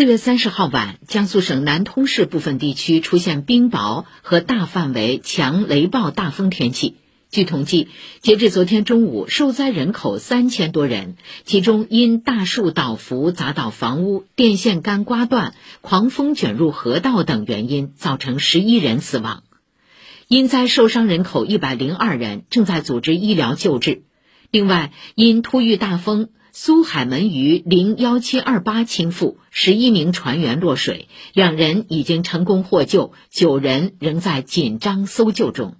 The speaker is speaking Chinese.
四月三十号晚，江苏省南通市部分地区出现冰雹和大范围强雷暴大风天气。据统计，截至昨天中午，受灾人口三千多人，其中因大树倒伏砸倒房屋、电线杆刮断、狂风卷入河道等原因，造成十一人死亡。因灾受伤人口一百零二人，正在组织医疗救治。另外，因突遇大风，苏海门渔零幺七二八倾覆，十一名船员落水，两人已经成功获救，九人仍在紧张搜救中。